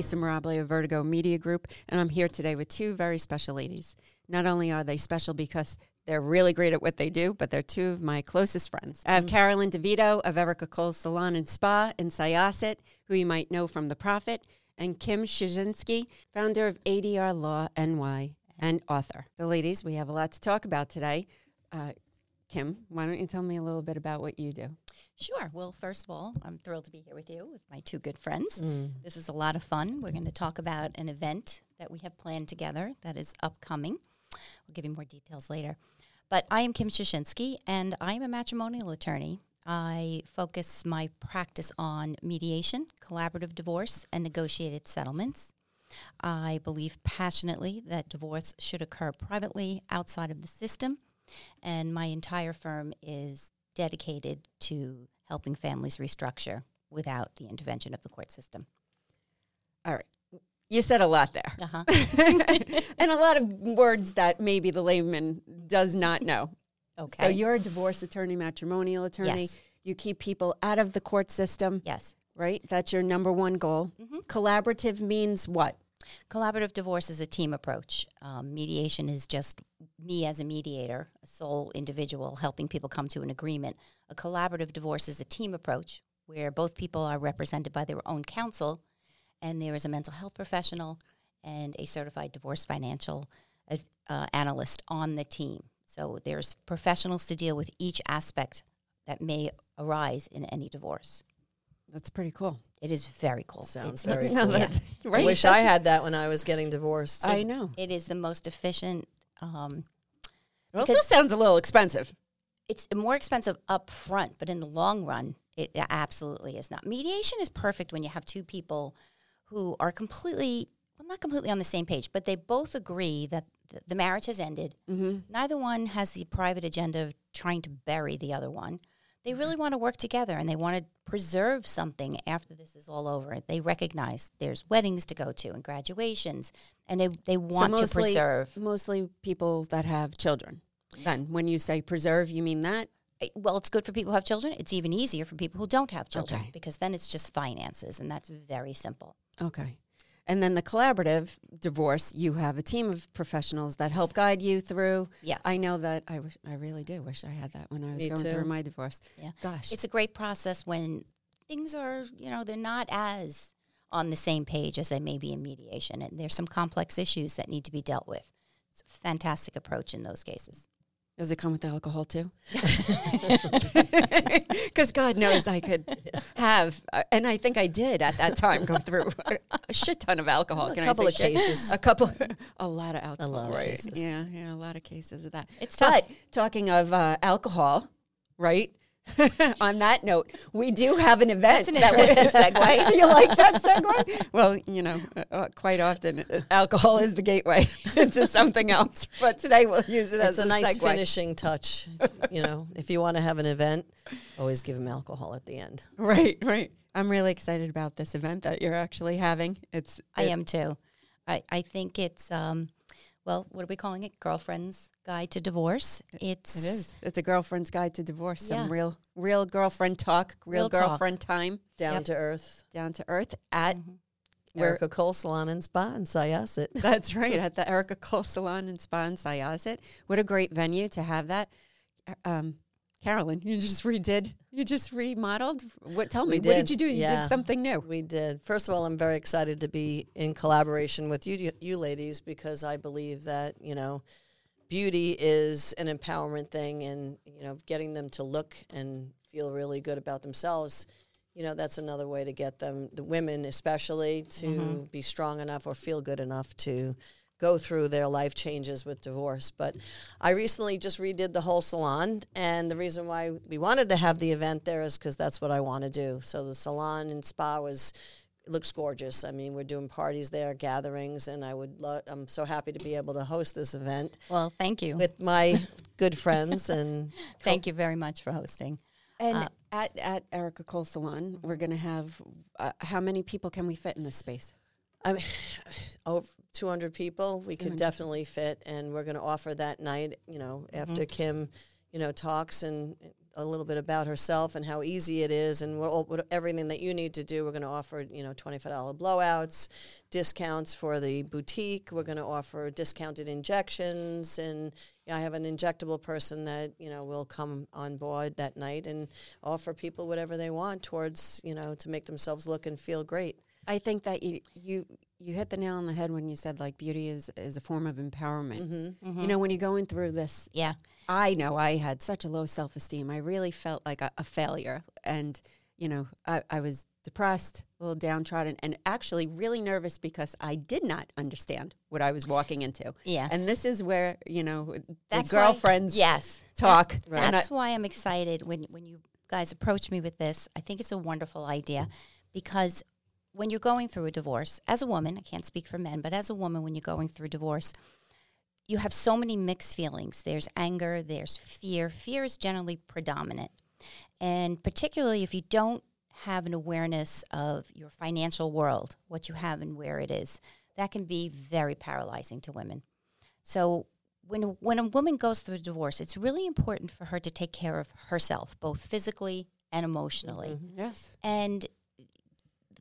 Lisa Mirabile of Vertigo Media Group, and I'm here today with two very special ladies. Not only are they special because they're really great at what they do, but they're two of my closest friends. I have Carolyn DeVito of Erika Cole Salon and Spa in Syosset, who you might know from The Profit, and Kim Ciesinski, founder of ADR Law NY and author. The ladies, we have a lot to talk about today. Uh, Kim, why don't you tell me a little bit about what you do? Sure. Well, first of all, I'm thrilled to be here with you with my two good friends. Mm. This is a lot of fun. We're going to talk about an event that we have planned together that is upcoming. We'll give you more details later. But I am Kim Ciesinski, and I'm a matrimonial attorney. I focus my practice on mediation, collaborative divorce, and negotiated settlements. I believe passionately that divorce should occur privately outside of the system, and my entire firm is dedicated to helping families restructure without the intervention of the court system. All right. You said a lot there. Uh-huh. and a lot of words that maybe the layman does not know. Okay. So you're a divorce attorney, matrimonial attorney. Yes. You keep people out of the court system, yes. right? That's your number one goal. Collaborative means what? Collaborative divorce is a team approach. Um, mediation is just me as a mediator, a sole individual helping people come to an agreement. A collaborative divorce is a team approach where both people are represented by their own counsel, and there is a mental health professional and a certified divorce financial uh, uh, analyst on the team. So there's professionals to deal with each aspect that may arise in any divorce. That's pretty cool. It is very cool. Sounds It's- very it's- cool. yeah. I wish I had that when I was getting divorced. I know. It is the most efficient. Um, It also sounds a little expensive. it's more expensive up front, but in the long run, it absolutely is not. Mediation is perfect when you have two people who are completely, well, not completely on the same page, but they both agree that the marriage has ended. Neither one has the private agenda of trying to bury the other one. They really want to work together and they want to preserve something after this is all over. They recognize there's weddings to go to and graduations, and they, they want to mostly- preserve. Mostly people that have children. Then when you say preserve, you mean that? Well, it's good for people who have children. It's even easier for people who don't have children Okay. because then it's just finances, and that's very simple. Okay. And then the collaborative divorce, you have a team of professionals that help guide you through. Yeah. I know that I wish I really do wish I had that when I was Me going too. through my divorce. Yeah. Gosh. It's a great process when things are, you know, they're not as on the same page as they may be in mediation, and there's some complex issues that need to be dealt with. It's a fantastic approach in those cases. Does it come with alcohol too? Because God knows I could have, uh, and I think I did at that time go through a, a shit ton of alcohol. A Can couple I of shit? cases. A couple, a lot of alcohol. lot of right. cases. Yeah, yeah, a lot of cases of that. It's tough. But talking of uh, alcohol, right? On that note, we do have an event. That's an interesting segue. you like that segue? Well, you know, uh, uh, quite often uh, alcohol is the gateway into something else. But today we'll use it as It's a nice segue. finishing touch. you know, if you want to have an event, always give them alcohol at the end. Right, right. I'm really excited about this event that you're actually having. It's I am too. I, I think it's, um, well, what are we calling it? Girlfriend's Guide to Divorce. It's It is. It's a girlfriend's guide to divorce. Some Yeah. real, real girlfriend talk, real, Real talk. girlfriend time, Down Yep. to earth. down to earth at. Mm-hmm. Where- Erika Cole Salon and Spa in Syosset. That's right at the Erika Cole Salon and Spa in Syosset. What a great venue to have that. Uh, Um, Carolyn, you just redid. You just remodeled. What? Tell me. We What did did, you do? You yeah. did something new. We did. First of all, I'm very excited to be in collaboration with you, you ladies, because I believe that you know, beauty is an empowerment thing, and you know, getting them to look and feel really good about themselves. You know, that's another way to get them, the women especially, to mm-hmm. be strong enough or feel good enough to go through their life changes with divorce. But I recently just redid the whole salon, and the reason why we wanted to have the event there is because that's what I want to do. So the salon and spa was looks gorgeous. I mean, we're doing parties there, gatherings, and I would love. I'm so happy to be able to host this event well, thank you. with my good friends and Thank you very much for hosting. And Uh, at at Erika Cole Salon, we're going to have. Uh, how many people can we fit in this space? I mean, over 200 people we could definitely fit, and we're going to offer that night. You know, after mm-hmm. Kim, you know, talks and a little bit about herself and how easy it is and what, what everything that you need to do. We're going to offer, you know, $25 blowouts, discounts for the boutique. We're going to offer discounted injections. And I have an injectable person that, you know, will come on board that night and offer people whatever they want towards, you know, to make themselves look and feel great. I think that you you you hit the nail on the head when you said like beauty is is a form of empowerment. Mm-hmm. You know, when you're going through this, Yeah. I know I had such a low self esteem. I really felt like a, a failure, and you know, I, I was depressed, a little downtrodden, and actually really nervous because I did not understand what I was walking into. Yeah. and this is where you know That's the why- girlfriends yes. talk. Right. And I- That's why I'm excited when when you guys approach me with this. I think it's a wonderful idea because when you're going through a divorce, as a woman, I can't speak for men, but as a woman, when you're going through divorce, you have so many mixed feelings. There's anger, there's fear. Fear is generally predominant. And particularly if you don't have an awareness of your financial world, what you have and where it is, that can be very paralyzing to women. So when a, when a woman goes through a divorce, it's really important for her to take care of herself, both physically and emotionally. Mm-hmm. yes, And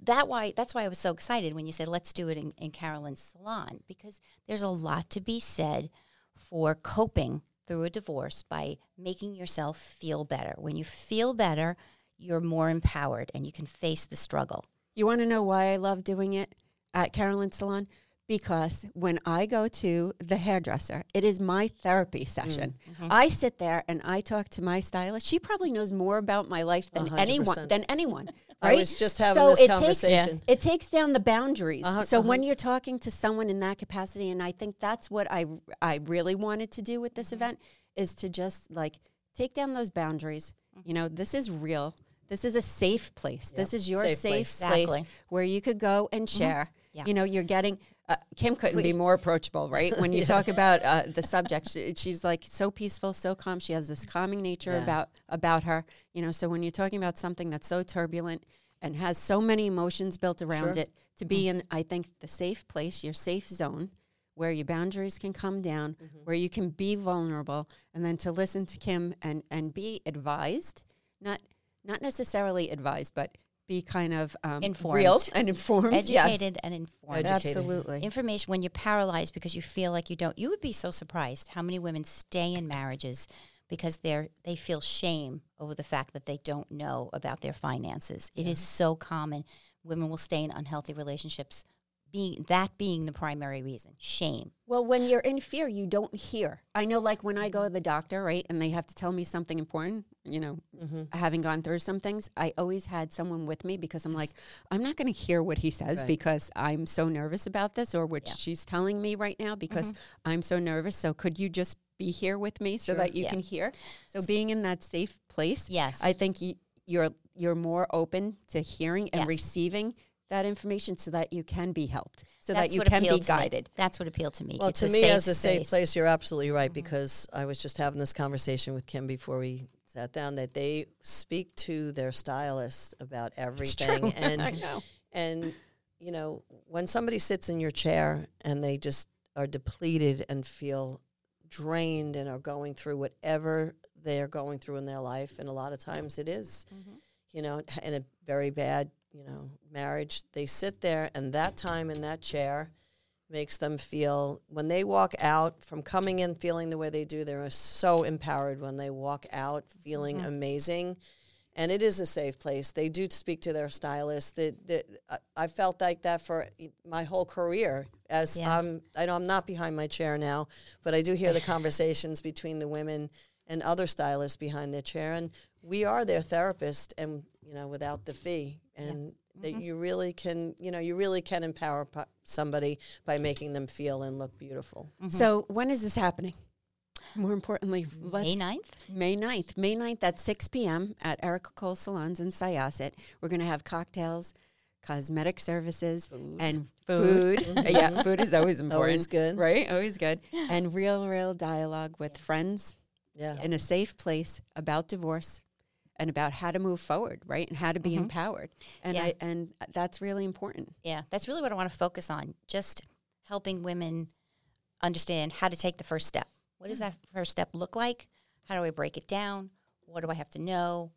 that why that's why I was so excited when you said let's do it in, in Carolyn's salon because there's a lot to be said for coping through a divorce by making yourself feel better. When you feel better, you're more empowered and you can face the struggle. You want to know why I love doing it at Carolyn Salon? Because when I go to the hairdresser, it is my therapy mm, session. Mm-hmm. I sit there and I talk to my stylist. She probably knows more about my life than A hundred anyone than anyone. I was just having So this it takes- conversation. it takes down the boundaries. Uh-huh, so when uh-huh. you're talking to someone in that capacity, and I think that's what I I really wanted to do with this event is to just like take down those boundaries. You know, this is real. This is a safe place. This is your Safe safe, place. place, Exactly. where you could go and share. Yeah. You know, you're getting. Uh, Kim couldn't be more approachable, right? When you talk about uh, the subject, she, she's like so peaceful, so calm. She has this calming nature Yeah. about about her. You know, so when you're talking about something that's so turbulent and has so many emotions built around Sure. it, to be in, I think, the safe place, your safe zone, where your boundaries can come down, where you can be vulnerable, and then to listen to Kim and and be advised, not not necessarily advised, but be kind of um, Informed. real and informed, yes. Educated and informed. Educated. Absolutely. information when you're paralyzed because you feel like you don't you would be so surprised how many women stay in marriages because they're they feel shame over the fact that they don't know about their finances It is so common women will stay in unhealthy relationships being that being the primary reason shame Well, when you're in fear, you don't hear. I know, like when I go to the doctor, right, and they have to tell me something important, you know, mm-hmm. having gone through some things, I always had someone with me because I'm like, I'm not going to hear what he says Right. because I'm so nervous about this or what Yeah. she's telling me right now because mm-hmm. I'm so nervous. So could you just be here with me so Sure. that you Yeah. can hear? So being in that safe place, Yes. I think you, you're you're more open to hearing and Yes. receiving that information so that you can be helped, so That's that you can be appealed me. guided. that's what appealed to me Well, It's to a me, safe as a safe space. place, you're absolutely right mm-hmm. because I was just having this conversation with Kim before we sat down that they speak to their stylist about everything, and I know. and you know when somebody sits in your chair and they just are depleted and feel drained and are going through whatever they're going through in their life, and a lot of times it is, mm-hmm. you know, in a very bad, you know, marriage, they sit there and that time in that chair makes them feel when they walk out from coming in feeling the way they do they're so empowered when they walk out feeling mm-hmm. amazing. And it is a safe place. They do speak to their stylist. That that I- i felt like that for my whole career as Yeah. i'm i know i'm not behind my chair now but i do hear the conversations between the women and other stylists behind their chair. And we are their therapist and you know without the fee and that mm-hmm. you really can you know you really can empower po- somebody by making them feel and look beautiful mm-hmm. So when is this happening? More importantly, may 9th May 9th. May 9th at 6 p.m. at Erika Cole Salons in Syosset. We're going to have cocktails, cosmetic services, and food. yeah, food is always important. Always good. Right? Always good. And real, real dialogue with friends yeah in a safe place about divorce and about how to move forward, right? And how to be mm-hmm. empowered. And Yeah. I and that's really important. Yeah, that's really what I want to focus on. Just helping women understand how to take the first step. What does that first step look like? How do I break it down? what do I have to know?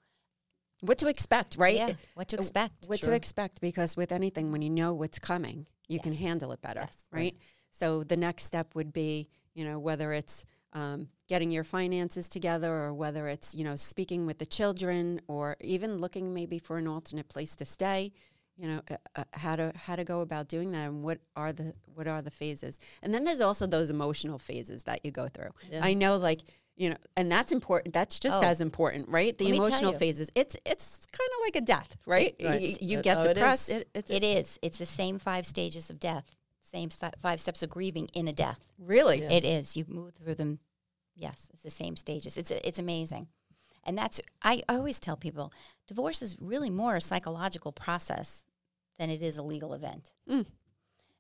What to expect, right? Yeah, what to uh, expect. What Sure. to expect because with anything, when you know what's coming, you can handle it better, Yes. right? So the next step would be, you know, whether it's um, getting your finances together or whether it's, you know, speaking with the children or even looking maybe for an alternate place to stay. You know, uh, uh, how to how to go about doing that and what are the what are the phases. And then there's also those emotional phases that you go through. Yeah. I know, like you know, and that's important. That's just Oh. as important, right? The Let emotional phases. It's it's kind of like a death, right? Right. You, you Uh, get oh, depressed. is. It, it's It is. It's the same five stages of death, same st- five steps of grieving in a death. really Yeah. It is. You move through them. Yes, it's the same stages. It's it's amazing, and that's I, I always tell people divorce is really more a psychological process than it is a legal event. Mm.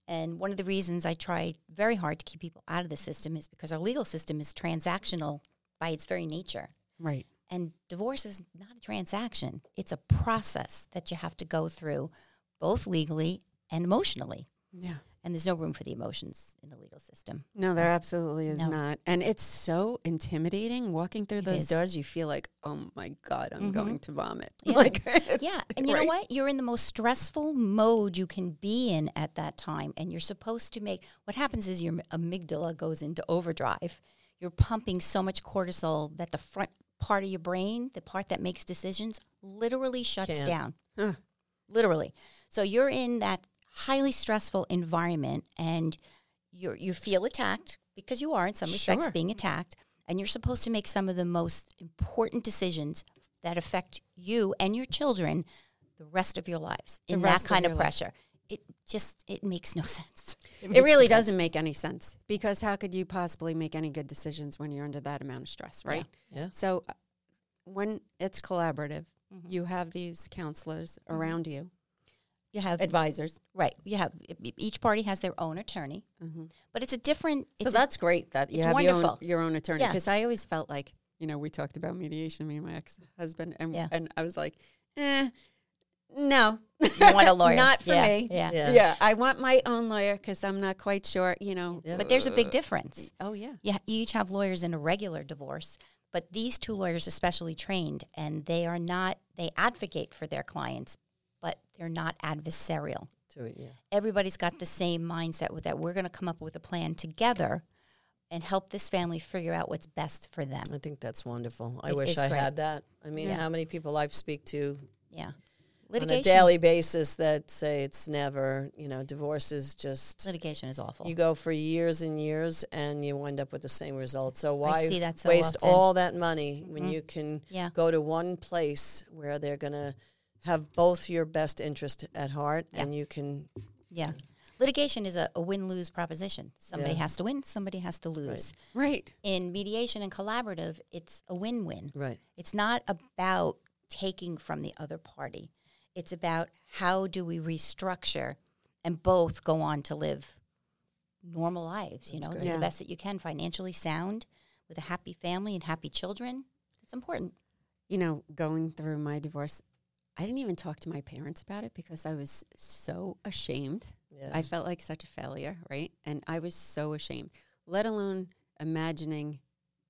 And one of the reasons I try very hard to keep people out of the system is because our legal system is transactional by its very nature. right. And divorce is not a transaction, it's a process that you have to go through, both legally and emotionally. Yeah. And there's no room for the emotions in the legal system. No, there absolutely is No. not. And it's so intimidating walking through It those is. doors. You feel like, oh my God, I'm Mhm. going to vomit. Yeah. Like, Yeah, and you know what? You're in the most stressful mode you can be in at that time, and you're supposed to make. What happens is your amygdala goes into overdrive. You're pumping so much cortisol that the front part of your brain, the part that makes decisions, literally shuts Can't. down. Huh. Literally. So you're in that highly stressful environment, and you you feel attacked because you are in some respects Sure. being attacked, and you're supposed to make some of the most important decisions that affect you and your children the rest of your lives The in that kind of, your life. pressure. It just it makes no sense. It makes really no doesn't make any sense because how could you possibly make any good decisions when you're under that amount of stress, right? Yeah. So uh, when it's collaborative, Mhm. you have these counselors Mm-hmm. around you, You have advisors. right. You have each party has their own attorney, Mhm. but it's a different. So It's a- that's great that you it's have your own, your own attorney because Yes. I always felt like you know we talked about mediation, me and my ex husband, and Yeah. and I was like, eh, no, you want a lawyer, not for Yeah, me. Yeah. Yeah. Yeah. I want my own lawyer because I'm not quite sure, you know. Yeah. but there's a big difference. Oh yeah, Yeah, you each have lawyers in a regular divorce, but these two lawyers are specially trained and they are not, they advocate for their clients, but they're not adversarial. To it, yeah. Everybody's got the same mindset with that we're going to come up with a plan together and help this family figure out what's best for them. I think that's wonderful. I It wish I great. had that. I mean, Yeah. how many people I've speak to Yeah. Litigation. on a daily basis that say it's never, you know, divorce is just litigation is awful. you go for years and years and you wind up with the same result. So why so waste often. all that money when Mhm. you can yeah. go to one place where they're going to have both your best interest at heart Yeah. and you can Yeah. Litigation is a, a win lose proposition. Somebody Yeah. has to win, somebody has to lose. right. In mediation and collaborative, it's a win win. right. It's not about taking from the other party. It's about how do we restructure and both go on to live normal lives, you know, great. do Yeah. the best that you can, financially sound, with a happy family and happy children. It's important. You know, going through my divorce, I didn't even talk to my parents about it because I was so ashamed. Yeah. I felt like such a failure, right? And I was so ashamed, let alone imagining,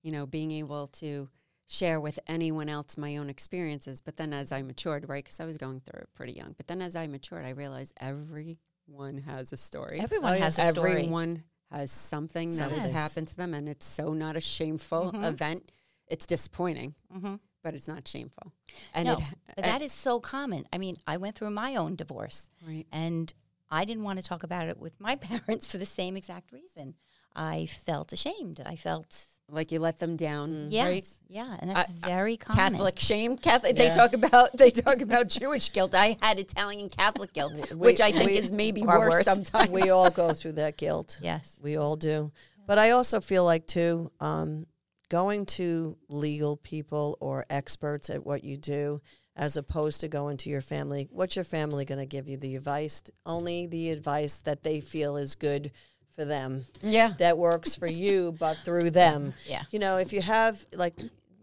you know, being able to share with anyone else my own experiences. But then as I matured, right, because I was going through it pretty young, but then as I matured, I realized everyone has a story. Everyone Oh, yeah. has a story. Everyone has something that has happened to them, and it's so not a shameful Mhm. event. It's disappointing, Mm-hmm. But it's not shameful. And No, it, but uh, that is so common. I mean, I went through my own divorce. right. And I didn't want to talk about it with my parents for the same exact reason. I felt ashamed. I felt like you let them down, mm-hmm. yes, right? yeah, and that's I- very common. Catholic shame. Catholic. They talk about they talk about Jewish guilt. I had Italian Catholic guilt, We- which I think we- is maybe worse, worse. sometimes. we all go through that guilt. Yes, We all do. But I also feel like too, um, going to legal people or experts at what you do, as opposed to going to your family. What's your family going to give you? The advice, only the advice that they feel is good for them, yeah, that works for you, but through them. yeah, You know, if you have like.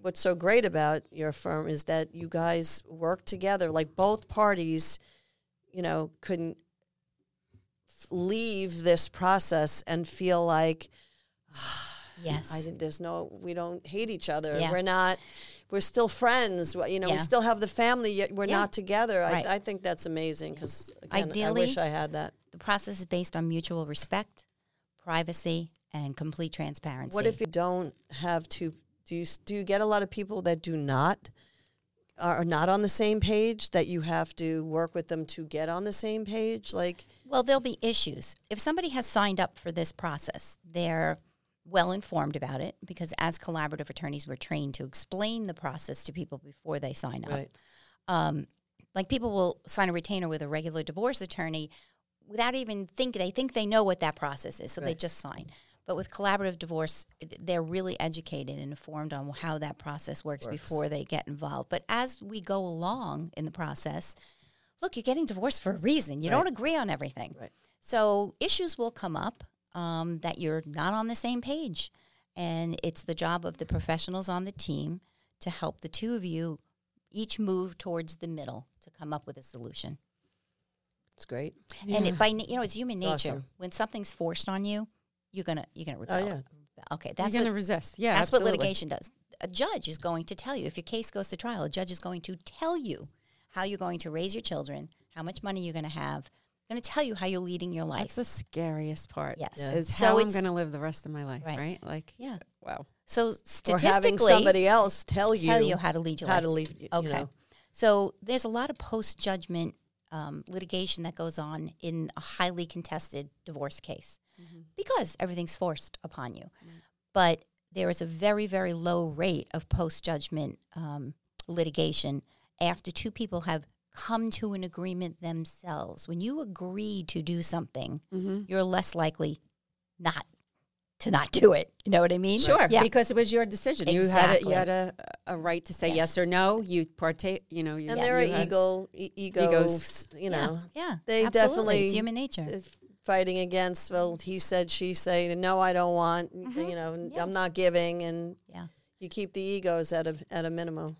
What's so great about your firm is that you guys work together. Like both parties, you know, couldn't f- leave this process and feel like yes. I think there's no, we don't hate each other. Yeah. We're not, we're still friends. You know, we still have the family, yet we're Yeah. not together. Right. I, I think that's amazing because I wish I had that. The process is based on mutual respect, privacy, and complete transparency. What if you don't have to? Do you do you get a lot of people that do not are not on the same page that you have to work with them to get on the same page? Like, Well, there'll be issues. If somebody has signed up for this process, they're well informed about it because as collaborative attorneys, we're trained to explain the process to people before they sign up. right? Um, like people will sign a retainer with a regular divorce attorney without even think they think they know what that process is, so they just sign. But with collaborative divorce, they're really educated and informed on how that process works, Works. before they get involved. But as we go along in the process, look, you're getting divorced for a reason. You Right. don't agree on everything. Right. So issues will come up um, that you're not on the same page. And it's the job of the professionals on the team to help the two of you each move towards the middle to come up with a solution. It's great. And it, by na- you know, it's human It's nature. awesome. When something's forced on you, you're gonna you're gonna Oh yeah, Okay, You're that's going to what, resist. Yeah, that's absolutely. what litigation does. A judge is going to tell you if your case goes to trial. A judge is going to tell you how you're going to raise your children, how much money you're going to have. Going to tell you how you're leading your life. That's the scariest part. Yes. Yeah. Is So how I'm going to live the rest of my life, Right. right? Like, yeah. wow. So or statistically, having somebody else tell you tell you how to lead your how life. to leave. You Okay. know. So there's a lot of post judgment um, litigation that goes on in a highly contested divorce case because everything's forced upon you. But there is a very, very low rate of post judgment um, litigation after two people have come to an agreement themselves. When you agree to do something, Mm-hmm. you're less likely not to not do it. You know what I mean? Sure, Yeah. because it was your decision. You had a, you had a, a right to say Yes. yes, or no. You partake. You know, you, And you there are had- ego, e- egos, Egos. you know, Yeah. they absolutely. definitely- It's human nature. fighting against. Well, he said, she said, no, I don't want. Mhm. You know, Yeah. I'm not giving, and Yeah. you keep the egos at a at a minimum.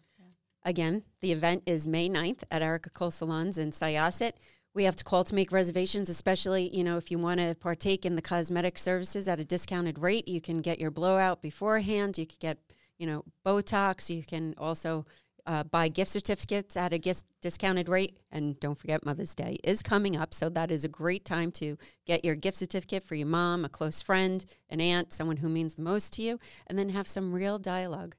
Again, the event is May 9th at Erika Cole Salons in Syosset. We have to call to make reservations, especially, you know, if you want to partake in the cosmetic services at a discounted rate. You can get your blowout beforehand. You can get, you know, Botox. You can also uh, buy gift certificates at a gift discounted rate. And don't forget, Mother's Day is coming up. So that is a great time to get your gift certificate for your mom, a close friend, an aunt, someone who means the most to you, and then have some real dialogue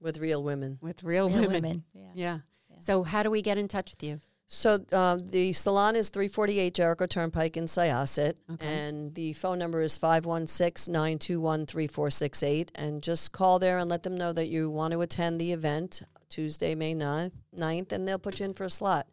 with real women. with real, Real women. women. Yeah. Yeah. Yeah. So how do we get in touch with you? So um, the salon is 348 Jericho Turnpike in Syosset, Okay. and the phone number is 516-921-3468. And just call there and let them know that you want to attend the event Tuesday, May 9th, 9th and they'll put you in for a slot.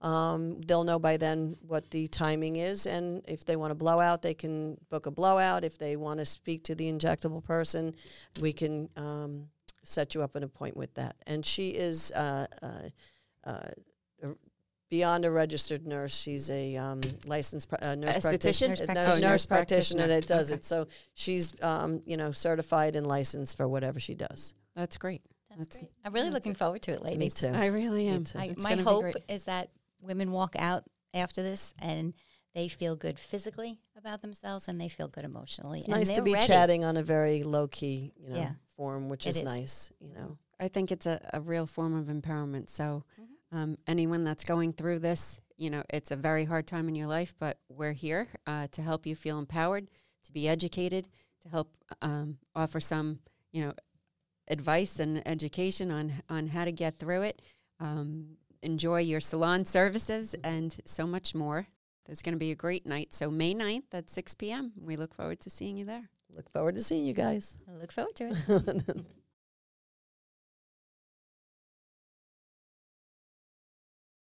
Um, they'll know by then what the timing is, and if they want to blow out, they can book a blowout. If they want to speak to the injectable person, we can um, set you up an appointment with that. And she is uh, uh, uh, beyond a registered nurse. She's a um, licensed pr- uh, nurse Esthetician? practitioner. Nurse practitioner. Nurse, nurse practitioner practitioner. that does Okay. it. So she's um, you know certified and licensed for whatever she does. That's great. That's, That's- great. I'm really looking forward to it, ladies. Me too. I really am. I, my hope is that women walk out after this and they feel good physically about themselves and they feel good emotionally. It's and nice to they're be ready. chatting on a very low key, you know, Yeah. form, which It is, is. nice. You know, I think it's a, a real form of empowerment. So, Mhm. um, anyone that's going through this, you know, it's a very hard time in your life, but we're here uh, to help you feel empowered, to be educated, to help um, offer some, you know, advice and education on on how to get through it. Um, enjoy your salon services and so much more. There's going to be a great night. So May 9th at 6 p.m. We look forward to seeing you there. look forward to seeing you guys. I look forward to it.